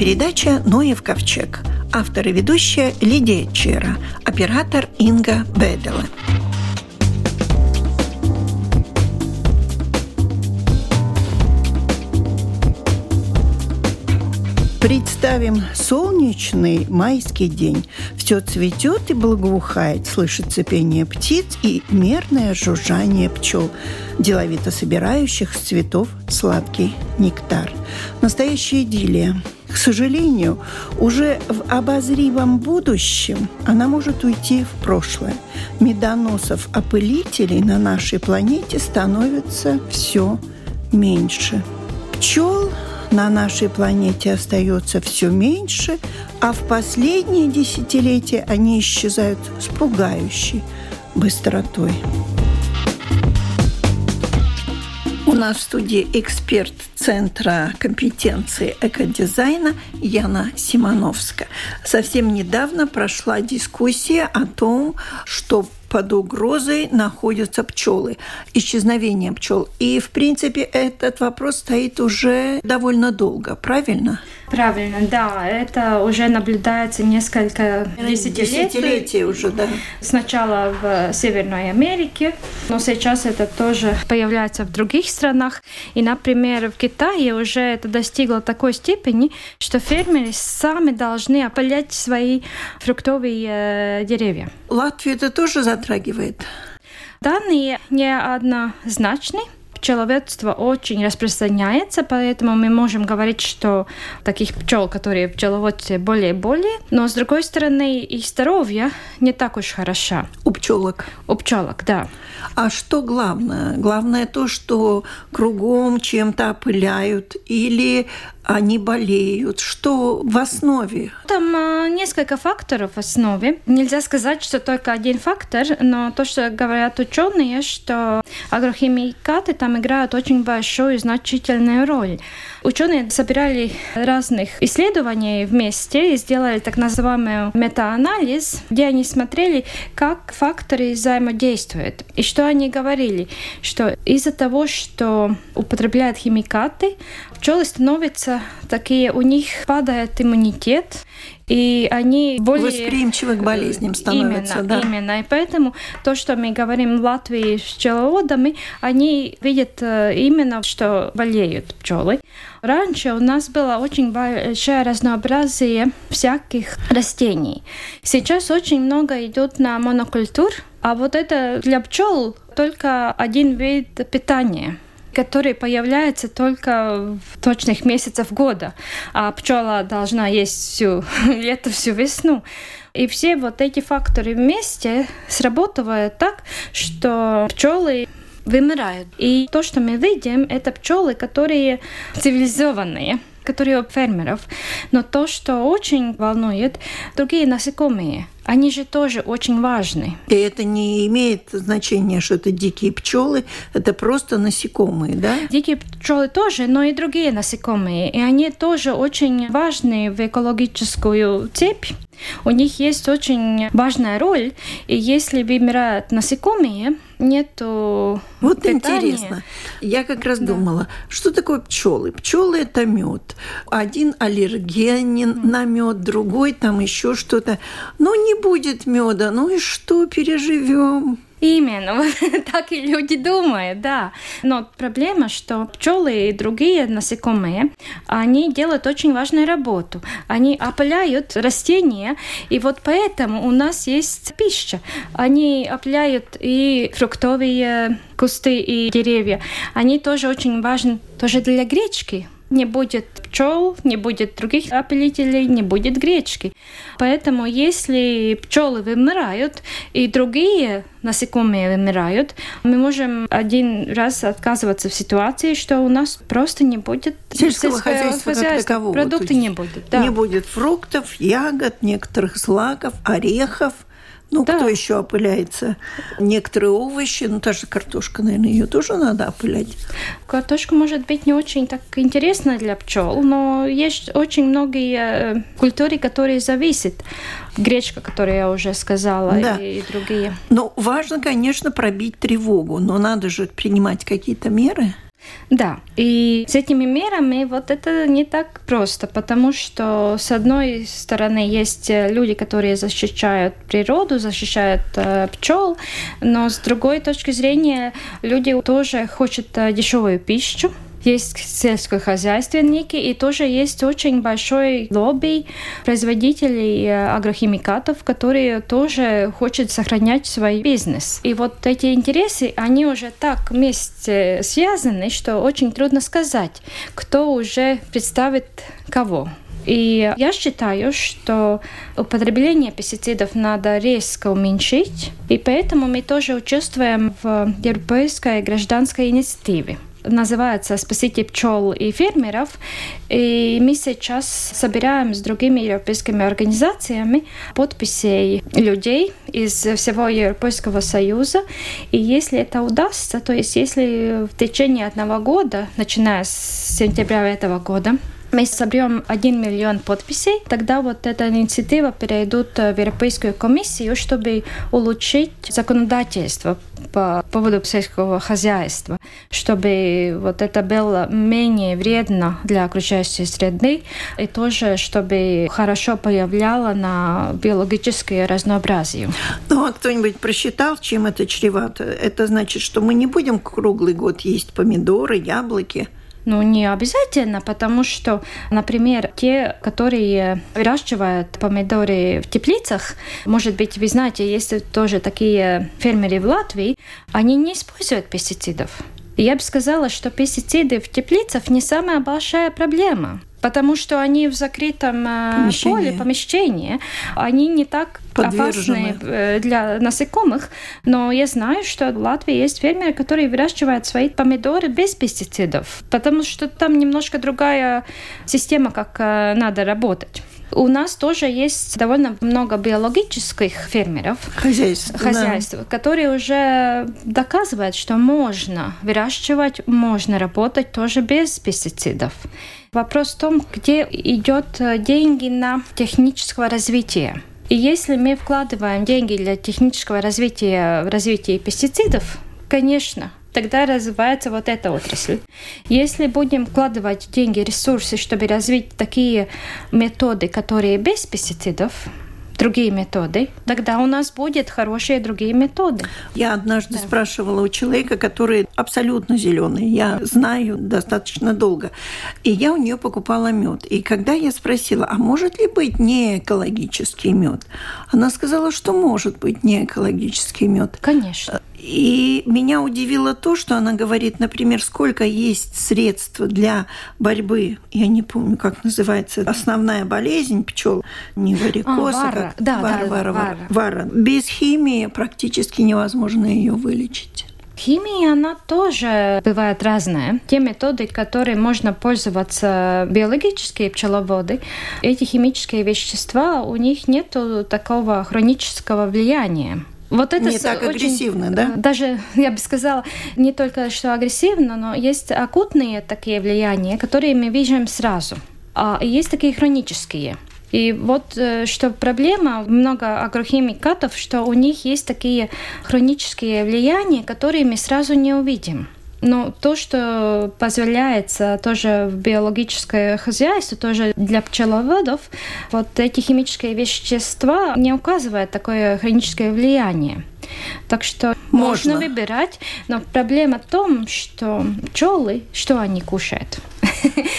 передача «Ноев ковчег». Автор и ведущая Лидия Чера, оператор Инга Бедела. Представим солнечный майский день. Все цветет и благоухает, слышится пение птиц и мерное жужжание пчел, деловито собирающих с цветов сладкий нектар. Настоящая идиллия. К сожалению, уже в обозримом будущем она может уйти в прошлое. Медоносов-опылителей на нашей планете становится все меньше. Пчел на нашей планете остается все меньше, а в последние десятилетия они исчезают с пугающей быстротой. Нас в студии эксперт Центра компетенции экодизайна Яна Симоновска. Совсем недавно прошла дискуссия о том, что под угрозой находятся пчелы, исчезновение пчел. И, в принципе, этот вопрос стоит уже довольно долго, правильно? Правильно, да. Это уже наблюдается несколько десятилетий. Десятилетий уже, да. Сначала в Северной Америке, но сейчас это тоже появляется в других странах. И, например, в Китае уже это достигло такой степени, что фермеры сами должны опылять свои фруктовые э, деревья. Латвию это тоже затрагивает? Данные неоднозначны пчеловодство очень распространяется, поэтому мы можем говорить, что таких пчел, которые в пчеловодстве более и более, но с другой стороны и здоровье не так уж хорошо. У пчелок? У пчелок, да. А что главное? Главное то, что кругом чем-то опыляют или они болеют? Что в основе? Там э, несколько факторов в основе. Нельзя сказать, что только один фактор, но то, что говорят ученые, что агрохимикаты там играют очень большую и значительную роль. Ученые собирали разных исследований вместе и сделали так называемый метаанализ, где они смотрели, как факторы взаимодействуют. И что они говорили? Что из-за того, что употребляют химикаты, пчелы становятся такие, у них падает иммунитет, и они более... Восприимчивы к болезням становятся, именно, да. Именно, и поэтому то, что мы говорим в Латвии с пчеловодами, они видят э, именно, что болеют пчелы. Раньше у нас было очень большое разнообразие всяких растений. Сейчас очень много идет на монокультур, а вот это для пчел только один вид питания который появляется только в точных месяцах года, а пчела должна есть всю лето, всю весну. И все вот эти факторы вместе сработают так, что пчелы вымирают. И то, что мы видим, это пчелы, которые цивилизованные которые у фермеров. Но то, что очень волнует, другие насекомые – они же тоже очень важны. И это не имеет значения, что это дикие пчелы, это просто насекомые, да? Дикие пчелы тоже, но и другие насекомые. И они тоже очень важны в экологическую цепь. У них есть очень важная роль, и если вымирают насекомые, нету Вот питания. интересно. Я как раз да. думала, что такое пчелы? Пчелы это мед. Один аллергенен mm. на мед, другой там еще что-то. Ну, не будет меда, ну и что, переживем? Именно, так и люди думают, да. Но проблема, что пчелы и другие насекомые, они делают очень важную работу. Они опыляют растения, и вот поэтому у нас есть пища. Они опыляют и фруктовые кусты и деревья. Они тоже очень важны тоже для гречки не будет пчел, не будет других опылителей, не будет гречки. Поэтому если пчелы вымирают и другие насекомые вымирают, мы можем один раз отказываться в ситуации, что у нас просто не будет сельского хозяйства, хозяйства как такового. Продукты не будет. Да. Не будет фруктов, ягод, некоторых злаков, орехов – ну, да. кто еще опыляется? Некоторые овощи, ну, та же картошка, наверное, ее тоже надо опылять. Картошка может быть не очень так интересна для пчел, но есть очень многие э, культуры, которые зависят. Гречка, которую я уже сказала, да. и, и другие. Ну, важно, конечно, пробить тревогу, но надо же принимать какие-то меры. Да, и с этими мерами вот это не так просто, потому что с одной стороны есть люди, которые защищают природу, защищают э, пчел, но с другой точки зрения люди тоже хотят э, дешевую пищу, есть сельскохозяйственники, и тоже есть очень большой лобби производителей э, агрохимикатов, которые тоже хотят сохранять свой бизнес. И вот эти интересы, они уже так вместе связаны, что очень трудно сказать, кто уже представит кого. И я считаю, что употребление пестицидов надо резко уменьшить, и поэтому мы тоже участвуем в Европейской гражданской инициативе называется «Спасите пчел и фермеров». И мы сейчас собираем с другими европейскими организациями подписей людей из всего Европейского Союза. И если это удастся, то есть если в течение одного года, начиная с сентября этого года, мы соберем 1 миллион подписей, тогда вот эта инициатива перейдет в Европейскую комиссию, чтобы улучшить законодательство по поводу сельского хозяйства, чтобы вот это было менее вредно для окружающей среды и тоже, чтобы хорошо повлияло на биологическое разнообразие. Ну, а кто-нибудь просчитал, чем это чревато? Это значит, что мы не будем круглый год есть помидоры, яблоки – ну, не обязательно, потому что, например, те, которые выращивают помидоры в теплицах, может быть, вы знаете, есть тоже такие фермеры в Латвии, они не используют пестицидов. Я бы сказала, что пестициды в теплицах не самая большая проблема потому что они в закрытом э, помещении. поле, помещении, они не так опасны э, для насекомых. Но я знаю, что в Латвии есть фермеры, которые выращивают свои помидоры без пестицидов, потому что там немножко другая система, как э, надо работать. У нас тоже есть довольно много биологических фермеров, хозяйств, хозяйств да. которые уже доказывают, что можно выращивать, можно работать тоже без пестицидов. Вопрос в том, где идет э, деньги на техническое развитие. И если мы вкладываем деньги для технического развития в развитие пестицидов, конечно, тогда развивается вот эта отрасль. Если будем вкладывать деньги, ресурсы, чтобы развить такие методы, которые без пестицидов, другие методы, тогда у нас будет хорошие другие методы. Я однажды да. спрашивала у человека, который абсолютно зеленый, я знаю достаточно долго, и я у нее покупала мед. И когда я спросила, а может ли быть не экологический мед, она сказала, что может быть не экологический мед. Конечно. И меня удивило то, что она говорит, например, сколько есть средств для борьбы, я не помню, как называется, основная болезнь пчел, не варикоз, а, вара. Да, вара, да, вара, вара. вара. Без химии практически невозможно ее вылечить. Химия, она тоже бывает разная. Те методы, которые можно пользоваться биологические пчеловоды, эти химические вещества, у них нет такого хронического влияния. Вот это не так очень, агрессивно, да? Даже, я бы сказала, не только что агрессивно, но есть акутные такие влияния, которые мы видим сразу. А есть такие хронические. И вот э, что проблема, много агрохимикатов, что у них есть такие хронические влияния, которые мы сразу не увидим. Но то, что позволяется тоже в биологическое хозяйство, тоже для пчеловодов, вот эти химические вещества не указывают такое хроническое влияние. Так что можно. можно выбирать, но проблема в том, что пчелы, что они кушают?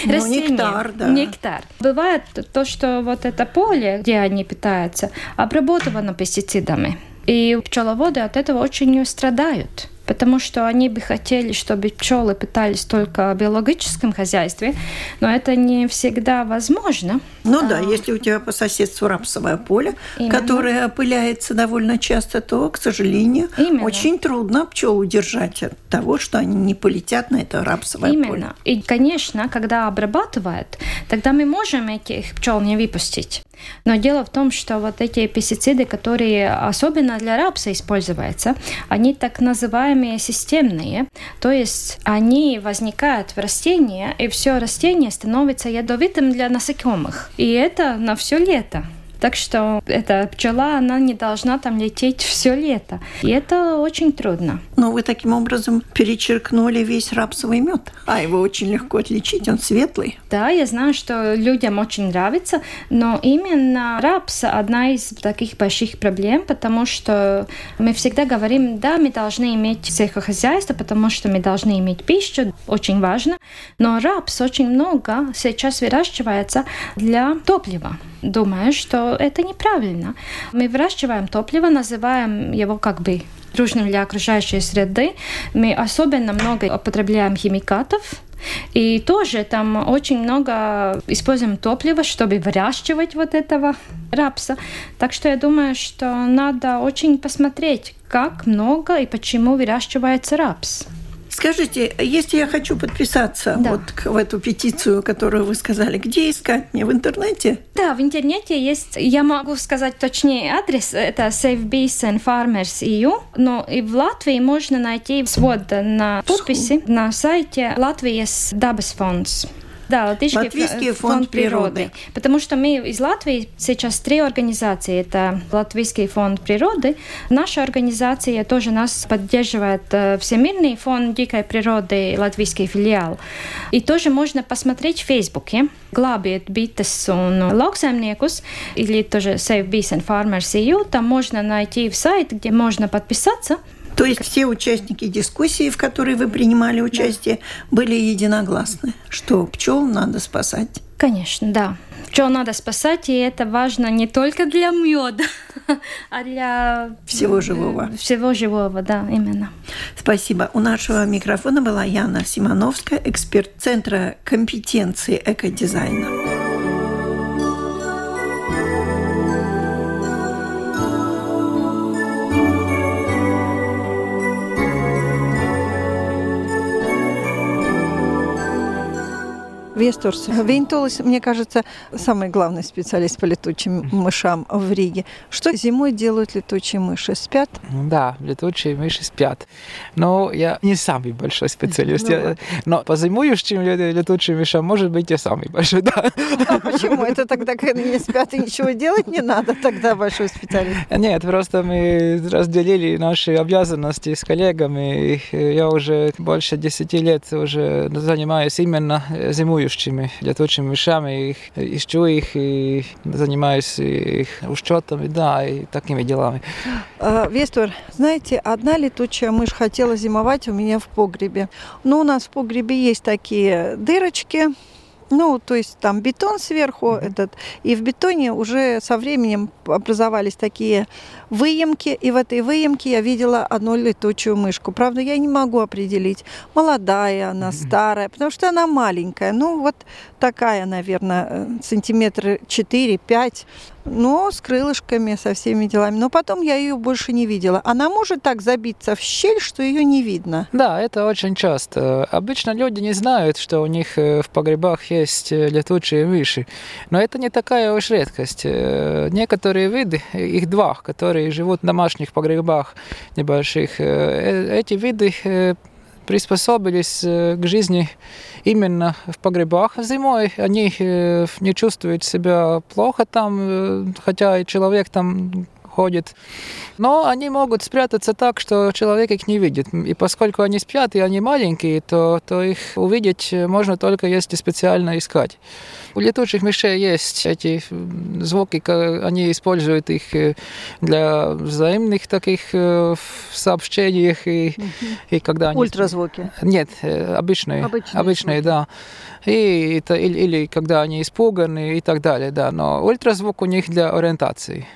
Ну, нектар, да. Нектар. Бывает то, что вот это поле, где они питаются, обработано пестицидами. И пчеловоды от этого очень страдают потому что они бы хотели, чтобы пчелы питались только в биологическом хозяйстве, но это не всегда возможно. Ну а... да, если у тебя по соседству рапсовое поле, Именно. которое опыляется довольно часто, то, к сожалению, Именно. очень трудно пчел удержать от того, что они не полетят на это рапсовое Именно. поле. И, конечно, когда обрабатывают, тогда мы можем этих пчел не выпустить. Но дело в том, что вот эти пестициды, которые особенно для рапса используются, они так называемые системные, то есть они возникают в растении, и все растение становится ядовитым для насекомых. И это на все лето. Так что эта пчела, она не должна там лететь все лето. И это очень трудно. Но вы таким образом перечеркнули весь рапсовый мед. А его очень легко отличить, он светлый. Да, я знаю, что людям очень нравится, но именно рапс одна из таких больших проблем, потому что мы всегда говорим, да, мы должны иметь сельскохозяйство, потому что мы должны иметь пищу, очень важно, но рапс очень много сейчас выращивается для топлива. Думаю, что это неправильно. Мы выращиваем топливо, называем его как бы дружным для окружающей среды. Мы особенно много употребляем химикатов, и тоже там очень много используем топлива, чтобы выращивать вот этого рапса. Так что я думаю, что надо очень посмотреть, как много и почему выращивается рапс. Скажите, если я хочу подписаться да. вот в эту петицию, которую вы сказали, где искать мне? В интернете? Да, в интернете есть, я могу сказать точнее адрес, это Save Bees and Farmers EU, но и в Латвии можно найти свод на подписи на сайте Латвии Dabas фондс. Да, Латвийский, Латвийский фонд, фонд природы. природы. Потому что мы из Латвии сейчас три организации. Это Латвийский фонд природы. Наша организация тоже нас поддерживает э, Всемирный фонд дикой природы, латвийский филиал. И тоже можно посмотреть в Фейсбуке. Glābiet bites un lauksaimniekus, или тоже Save Bees and Farmers EU. Там можно найти в сайт, где можно подписаться. То есть все участники дискуссии, в которой вы принимали участие, были единогласны, что пчел надо спасать. Конечно, да. Пчел надо спасать, и это важно не только для меда, а для всего живого. Всего живого, да, именно. Спасибо. У нашего микрофона была Яна Симоновская, эксперт Центра компетенции экодизайна. Вестурс. Вейнтолос, мне кажется, самый главный специалист по летучим мышам в Риге. Что зимой делают летучие мыши? Спят? Да, летучие мыши спят. Но я не самый большой специалист. Ну, я, но по зимующим летучим мышам, может быть, я самый большой, да. А почему? Это тогда, когда не спят и ничего делать не надо, тогда большой специалист? Нет, просто мы разделили наши обязанности с коллегами. Я уже больше 10 лет уже занимаюсь именно зимующим летающими, летучими мышами, их, ищу их и занимаюсь их учетом, да, и такими делами. А, Вестор, знаете, одна летучая мышь хотела зимовать у меня в погребе. Но у нас в погребе есть такие дырочки, ну, то есть там бетон сверху mm-hmm. этот, и в бетоне уже со временем образовались такие выемки, и в этой выемке я видела одну летучую мышку. Правда, я не могу определить, молодая она, mm-hmm. старая, потому что она маленькая. Ну, вот такая, наверное, э, сантиметры 4-5 но с крылышками, со всеми делами. Но потом я ее больше не видела. Она может так забиться в щель, что ее не видно. Да, это очень часто. Обычно люди не знают, что у них э, в погребах есть э, летучие мыши. Но это не такая уж редкость. Э, некоторые виды, их два, которые живут в домашних погребах небольших, эти виды приспособились к жизни именно в погребах зимой. Они э, не чувствуют себя плохо там, э, хотя и человек там ходит. Но они могут спрятаться так, что человек их не видит. И поскольку они спят и они маленькие, то, то их увидеть можно только если специально искать. У летучих мышей есть эти звуки, они используют их э, для взаимных таких э, сообщений. И, и когда они... Ультразвуки? Нет, э, обычные. Обычные, обычные да. И, это, или, или когда они испуганы и так далее, да. Но ультразвук у них для ориентации.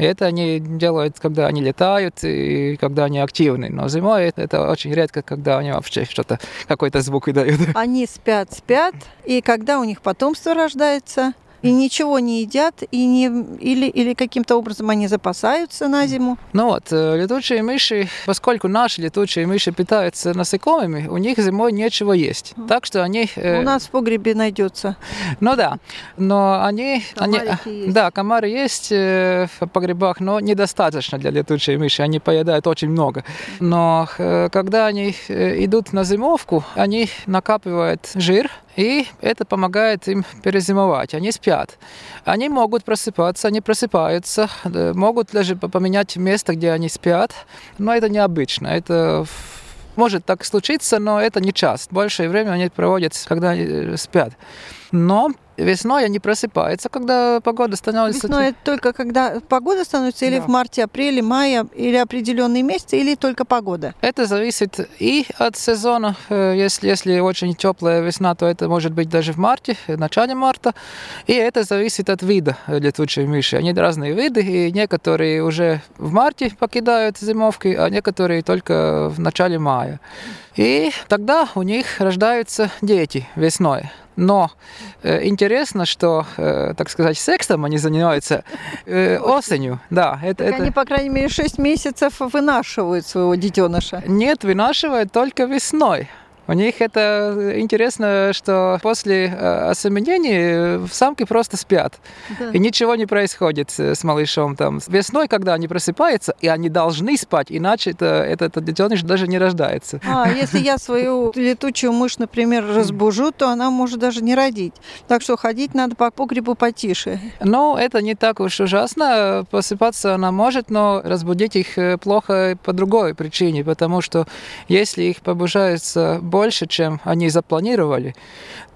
И это они делают, когда они летают и когда они активны. Но зимой это очень редко, когда они вообще что-то, какой-то звук выдают. Они спят, спят, и когда у них потомство рождается, и ничего не едят, и не, или, или каким-то образом они запасаются на зиму? Ну вот, э, летучие мыши, поскольку наши летучие мыши питаются насекомыми, у них зимой нечего есть. Так что они... Э, у нас в погребе найдется. Ну да, но они... они есть. Да, комары есть э, в погребах, но недостаточно для летучей мыши. Они поедают очень много. Но когда они идут на зимовку, они накапливают жир, и это помогает им перезимовать. Они спят. Они могут просыпаться, они просыпаются, могут даже поменять место, где они спят, но это необычно. Это может так случиться, но это не часто. Большее время они проводят, когда они э, спят. Но Весной они просыпаются, когда погода становится... Весной это только когда погода становится, или да. в марте, апреле, мае, или определенные месяцы, или только погода? Это зависит и от сезона. Э, если, если очень теплая весна, то это может быть даже в марте, в начале марта. И это зависит от вида летучей мыши. Они разные виды, и некоторые уже в марте покидают зимовки, а некоторые только в начале мая. И тогда у них рождаются дети весной. Но э, интересно, что, э, так сказать, сексом они занимаются э, осенью. Да, это, это... Они, по крайней мере, 6 месяцев вынашивают своего детеныша. Нет, вынашивают только весной. У них это интересно, что после э, осеменения самки просто спят. Да. И ничего не происходит с малышом. Там. Весной, когда они просыпаются, и они должны спать, иначе это, это, этот детеныш даже не рождается. А, если я свою летучую мышь, например, разбужу, то она может даже не родить. Так что ходить надо по погребу потише. Ну, это не так уж ужасно. Посыпаться она может, но разбудить их э, плохо по другой причине, потому что если их побуждается больше, чем они запланировали,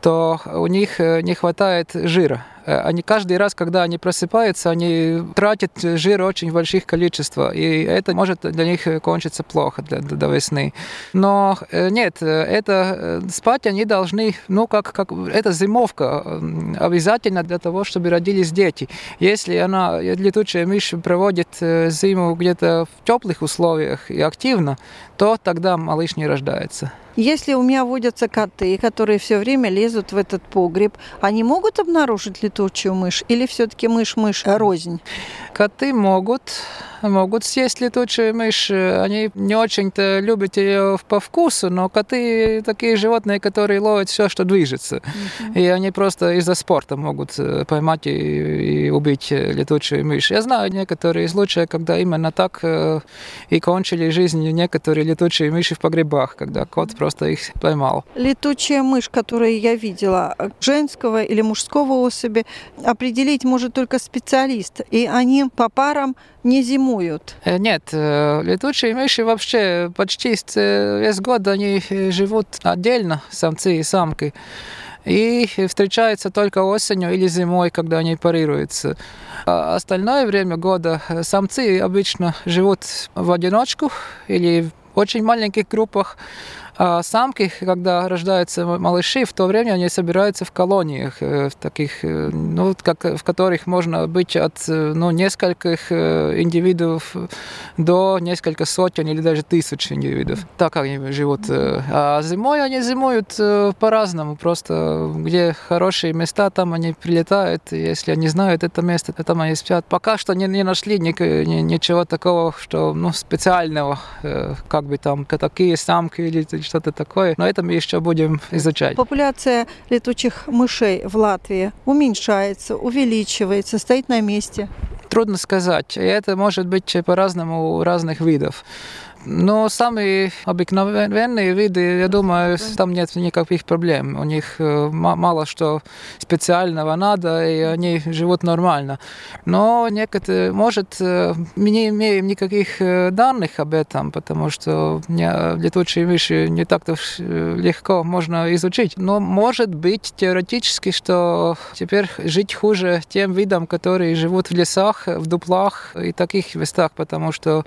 то у них э, не хватает жира. Э, они каждый раз, когда они просыпаются, они тратят жир очень больших количествах, и это может для них кончиться плохо для, до весны. Но э, нет, это спать они должны, ну как, как это зимовка обязательно для того, чтобы родились дети. Если она, летучая мышь проводит зиму где-то в теплых условиях и активно, то тогда малыш не рождается. Если у меня водятся коты, которые все время лезут в этот погреб, они могут обнаружить летучую мышь или все-таки мышь-мышь рознь? Коты могут, могут съесть летучую мышь. Они не очень-то любят ее по вкусу, но коты такие животные, которые ловят все, что движется. Mm-hmm. И они просто из-за спорта могут э, поймать и, и убить летучую мышь. Я знаю некоторые случаи, когда именно так э, и кончили жизнь некоторые летучие мыши в погребах, когда кот просто их поймал. Летучая мышь, которую я видела, женского или мужского особи, определить может только специалист. И они по парам не зимуют. Э, нет, э, летучие мыши вообще почти э, весь год они живут отдельно, самцы и самки. И встречаются только осенью или зимой, когда они парируются. А остальное время года самцы обычно живут в одиночку или в очень маленьких группах. А самки, когда рождаются малыши, в то время они собираются в колониях, э, в таких, э, ну, как, в которых можно быть от э, ну, нескольких индивидов до нескольких сотен или даже тысяч индивидов. Так они живут. А зимой они зимуют по-разному. Просто где хорошие места, там они прилетают. Если они знают это место, там они спят. Пока что не, не нашли ни, ни, ничего такого, что ну, специального, как бы там такие самки или что-то такое. Но это мы еще будем изучать. Популяция летучих мышей в Латвии уменьшается, увеличивается, стоит на месте. Трудно сказать. И это может быть по-разному у разных видов. Но самые обыкновенные виды, я думаю, там нет никаких проблем. У них э, мало что специального надо, и они живут нормально. Но некоторые, может, э, мы не имеем никаких э, данных об этом, потому что летучие мыши не так-то легко можно изучить. Но может быть теоретически, что теперь жить хуже тем видам, которые живут в лесах, в дуплах и таких местах, потому что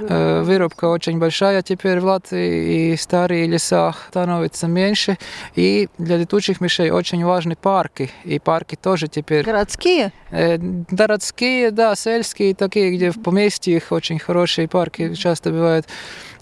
вырубка очень большая теперь в Латвии, и старые леса становятся меньше. И для летучих мышей очень важны парки. И парки тоже теперь... Городские? Э, городские, да, сельские, такие, где в поместьях очень хорошие парки часто бывают.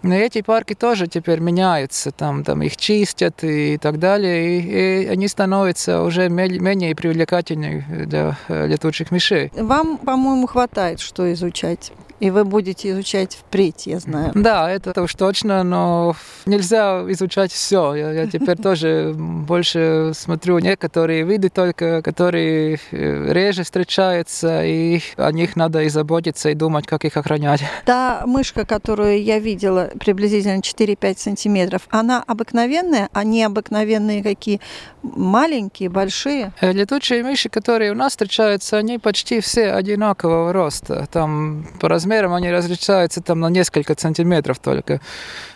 Но эти парки тоже теперь меняются, там, там их чистят и так далее, и, и они становятся уже менее привлекательными для э, летучих мышей. Вам, по-моему, хватает, что изучать. И вы будете изучать впредь, я знаю. Да, это уж точно, но нельзя изучать все. Я, я теперь тоже больше смотрю некоторые виды только, которые э, реже встречаются, и о них надо и заботиться, и думать, как их охранять. Та мышка, которую я видела, приблизительно 4-5 сантиметров, она обыкновенная, а не обыкновенные какие? Маленькие, большие? Э, летучие мыши, которые у нас встречаются, они почти все одинакового роста. Там по размерам они различаются там на несколько сантиметров только.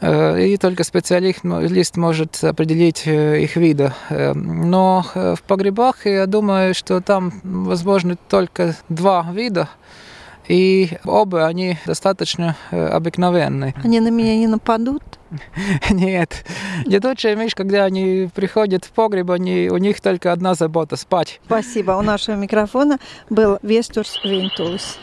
Э, и только специалист может определить э, их вида. Но в погребах я думаю, что там возможно только два вида и оба они достаточно обыкновенные. Они на меня не нападут? Нет. Летучие мышь, когда они приходят в погреб, они, у них только одна забота – спать. Спасибо. У нашего микрофона был Вестурс Винтулс.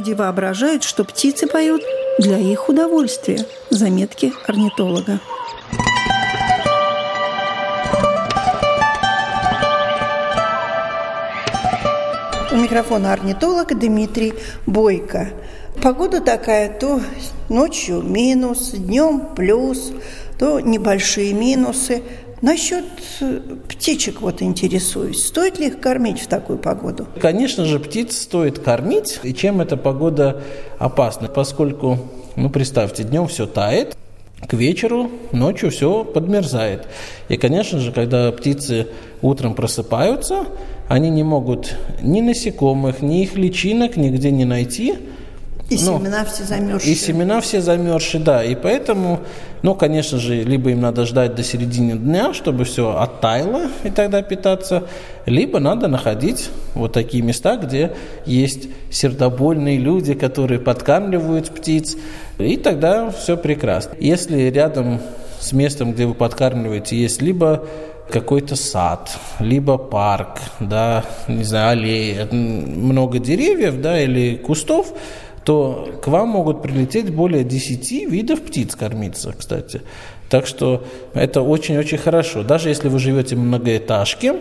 Люди воображают, что птицы поют для их удовольствия. Заметки орнитолога. У микрофона орнитолог Дмитрий Бойко. Погода такая, то ночью минус, днем плюс, то небольшие минусы. Насчет э, птичек вот интересуюсь. Стоит ли их кормить в такую погоду? Конечно же, птиц стоит кормить. И чем эта погода опасна? Поскольку, ну, представьте, днем все тает, к вечеру, ночью все подмерзает. И, конечно же, когда птицы утром просыпаются, они не могут ни насекомых, ни их личинок нигде не найти. И ну, семена все замерзшие. И семена все замерзшие, да. И поэтому, ну, конечно же, либо им надо ждать до середины дня, чтобы все оттаяло и тогда питаться, либо надо находить вот такие места, где есть сердобольные люди, которые подкармливают птиц, и тогда все прекрасно. Если рядом с местом, где вы подкармливаете, есть либо какой-то сад, либо парк, да, не знаю, аллеи, много деревьев, да, или кустов, то к вам могут прилететь более 10 видов птиц кормиться, кстати. Так что это очень-очень хорошо. Даже если вы живете в многоэтажке,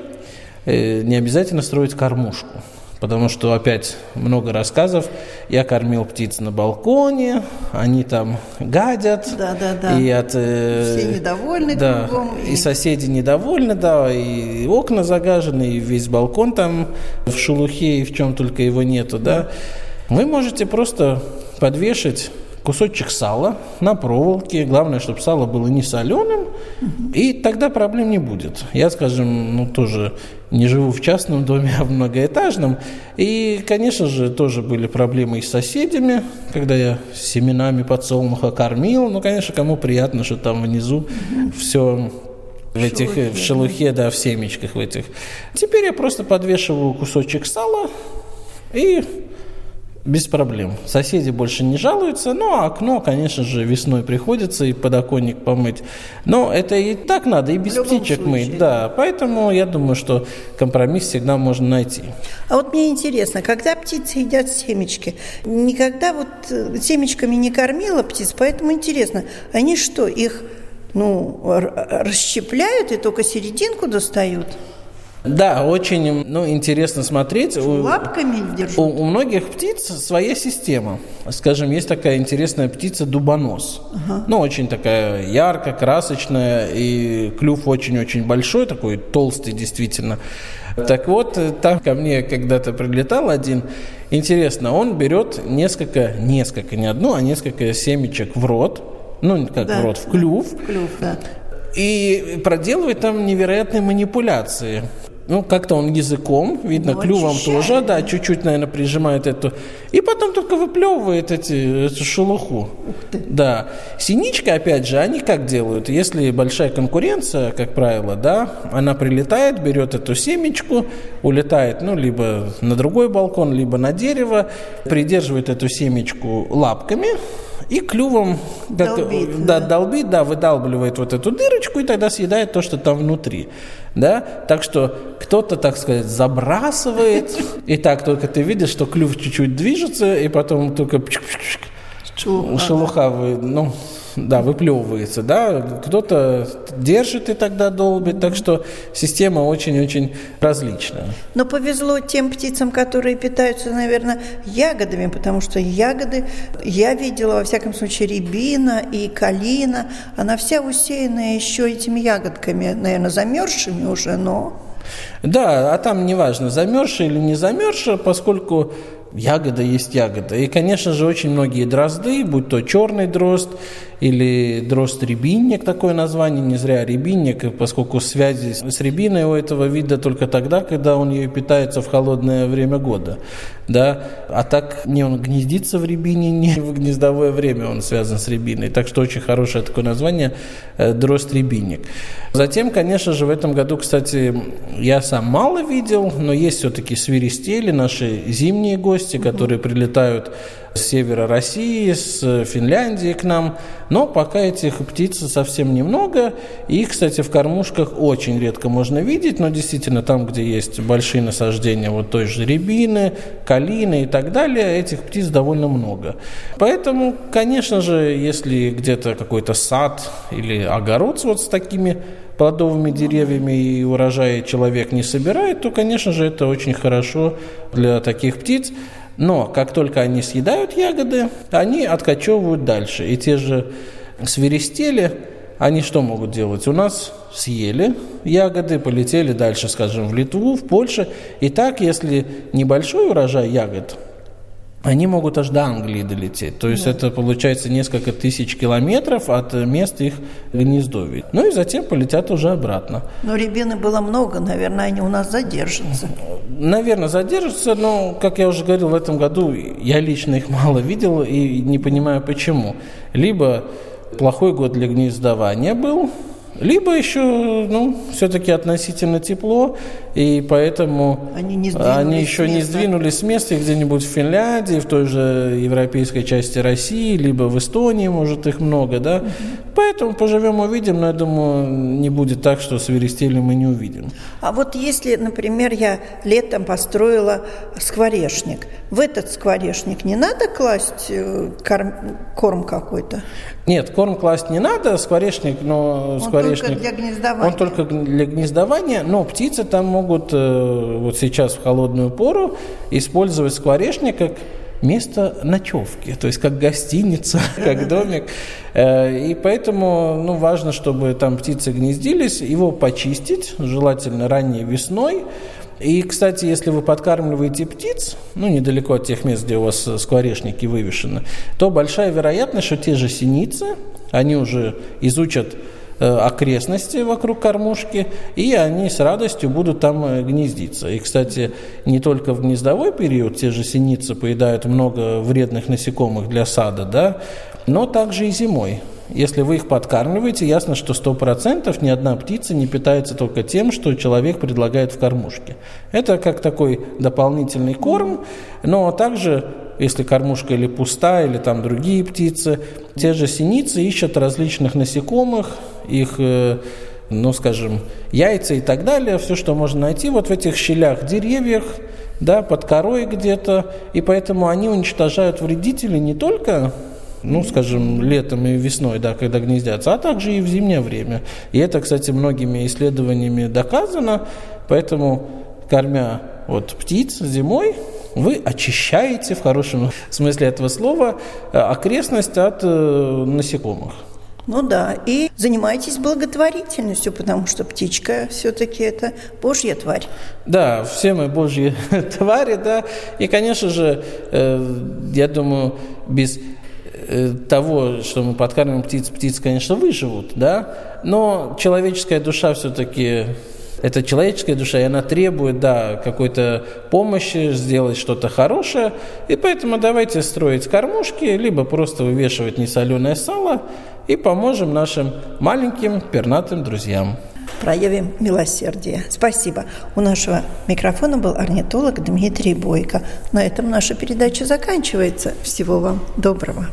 э, не обязательно строить кормушку. Потому что опять много рассказов. Я кормил птиц на балконе, они там гадят. Да, да, да. И от, э, Все недовольны да, кругом. И... и соседи недовольны, да, и окна загажены, и весь балкон там в шелухе, и в чем только его нету, да. Вы можете просто подвешать кусочек сала на проволоке. Главное, чтобы сало было не соленым, и тогда проблем не будет. Я, скажем, ну, тоже не живу в частном доме, а в многоэтажном. И, конечно же, тоже были проблемы и с соседями, когда я семенами подсолнуха кормил. Ну, конечно, кому приятно, что там внизу все в этих шелухе, в шелухе, да, в семечках в этих. Теперь я просто подвешиваю кусочек сала и без проблем. Соседи больше не жалуются, ну а окно, конечно же, весной приходится и подоконник помыть. Но это и так надо, и без птичек случае. мыть. Да, поэтому я думаю, что компромисс всегда можно найти. А вот мне интересно, когда птицы едят семечки, никогда вот э, семечками не кормила птиц, поэтому интересно, они что, их ну, расщепляют и только серединку достают? Да, очень ну, интересно смотреть. Лапками держат? У, у многих птиц своя система. Скажем, есть такая интересная птица дубонос. Ага. Ну, очень такая яркая, красочная, и клюв очень-очень большой, такой толстый действительно. Так вот, там ко мне когда-то прилетал один. Интересно, он берет несколько, несколько, не одну, а несколько семечек в рот, ну, как да, в рот, в клюв. В клюв, да. И проделывает там невероятные манипуляции. Ну, как-то он языком, видно, ну, клювом очищает. тоже, да, чуть-чуть, наверное, прижимает эту. И потом только выплевывает эти, эту шелуху. Да. Синичка, опять же, они как делают? Если большая конкуренция, как правило, да, она прилетает, берет эту семечку, улетает, ну, либо на другой балкон, либо на дерево, придерживает эту семечку лапками, и клювом долбит, да, да. долбит, да, выдалбливает вот эту дырочку и тогда съедает то, что там внутри. Да? Так что кто-то, так сказать, забрасывает, и так только ты видишь, что клюв чуть-чуть движется, и потом только шелуха, ну, да, выплевывается, да, кто-то держит и тогда долбит, так что система очень-очень различная. Но повезло тем птицам, которые питаются, наверное, ягодами, потому что ягоды, я видела, во всяком случае, рябина и калина, она вся усеяна еще этими ягодками, наверное, замерзшими уже, но... Да, а там неважно, замерзшая или не замерзшая, поскольку ягода есть ягода. И, конечно же, очень многие дрозды, будь то черный дрозд или дрозд-рябинник, такое название, не зря рябинник, поскольку связи с рябиной у этого вида только тогда, когда он ее питается в холодное время года. Да? А так не он гнездится в рябине, не в гнездовое время он связан с рябиной. Так что очень хорошее такое название э, дрозд-рябинник. Затем, конечно же, в этом году, кстати, я сам мало видел, но есть все-таки свиристели, наши зимние гости, которые прилетают с севера России, с Финляндии к нам. Но пока этих птиц совсем немного. их, кстати, в кормушках очень редко можно видеть. Но действительно, там, где есть большие насаждения вот той же рябины, калины и так далее, этих птиц довольно много. Поэтому, конечно же, если где-то какой-то сад или огород вот с такими плодовыми деревьями и урожая человек не собирает, то, конечно же, это очень хорошо для таких птиц. Но как только они съедают ягоды, они откачевывают дальше. И те же свиристели, они что могут делать? У нас съели ягоды, полетели дальше, скажем, в Литву, в Польшу. И так, если небольшой урожай ягод – они могут аж до Англии долететь. То есть да. это получается несколько тысяч километров от места их гнездовий. Ну и затем полетят уже обратно. Но рябины было много, наверное, они у нас задержатся. Наверное, задержатся, но, как я уже говорил, в этом году я лично их мало видел и не понимаю почему. Либо плохой год для гнездования был, либо еще, ну, все-таки относительно тепло, и поэтому они, не они еще не сдвинулись с места где-нибудь в Финляндии, в той же европейской части России, либо в Эстонии, может, их много, да. Угу. Поэтому поживем, увидим, но я думаю, не будет так, что свиристели мы не увидим. А вот если, например, я летом построила скворечник, в этот скворечник не надо класть э, корм, корм какой-то? Нет, корм класть не надо, скворечник, но он скворечник... только для гнездования. Он только для гнездования, но птицы там могут э, вот сейчас в холодную пору использовать скворечник как место ночевки, то есть как гостиница, как домик. Э, и поэтому ну, важно, чтобы там птицы гнездились, его почистить, желательно ранней весной, и, кстати, если вы подкармливаете птиц, ну, недалеко от тех мест, где у вас скворечники вывешены, то большая вероятность, что те же синицы, они уже изучат э, окрестности вокруг кормушки, и они с радостью будут там э, гнездиться. И, кстати, не только в гнездовой период те же синицы поедают много вредных насекомых для сада, да, но также и зимой. Если вы их подкармливаете, ясно, что 100% ни одна птица не питается только тем, что человек предлагает в кормушке. Это как такой дополнительный корм, но также если кормушка или пуста, или там другие птицы, те же синицы ищут различных насекомых, их э, ну, скажем, яйца и так далее, все, что можно найти вот в этих щелях деревьях, да, под корой где-то, и поэтому они уничтожают вредителей не только ну, скажем, летом и весной, да, когда гнездятся, а также и в зимнее время. И это, кстати, многими исследованиями доказано, поэтому, кормя вот птиц зимой, вы очищаете, в хорошем смысле этого слова, э, окрестность от э, насекомых. Ну да, и занимайтесь благотворительностью, потому что птичка все-таки это божья тварь. Да, все мы божьи твари, да. И, конечно же, э, я думаю, без того, что мы подкармливаем птиц, птицы, конечно, выживут, да, но человеческая душа все-таки это человеческая душа, и она требует, да, какой-то помощи, сделать что-то хорошее. И поэтому давайте строить кормушки, либо просто вывешивать несоленое сало и поможем нашим маленьким пернатым друзьям. Проявим милосердие. Спасибо. У нашего микрофона был орнитолог Дмитрий Бойко. На этом наша передача заканчивается. Всего вам доброго.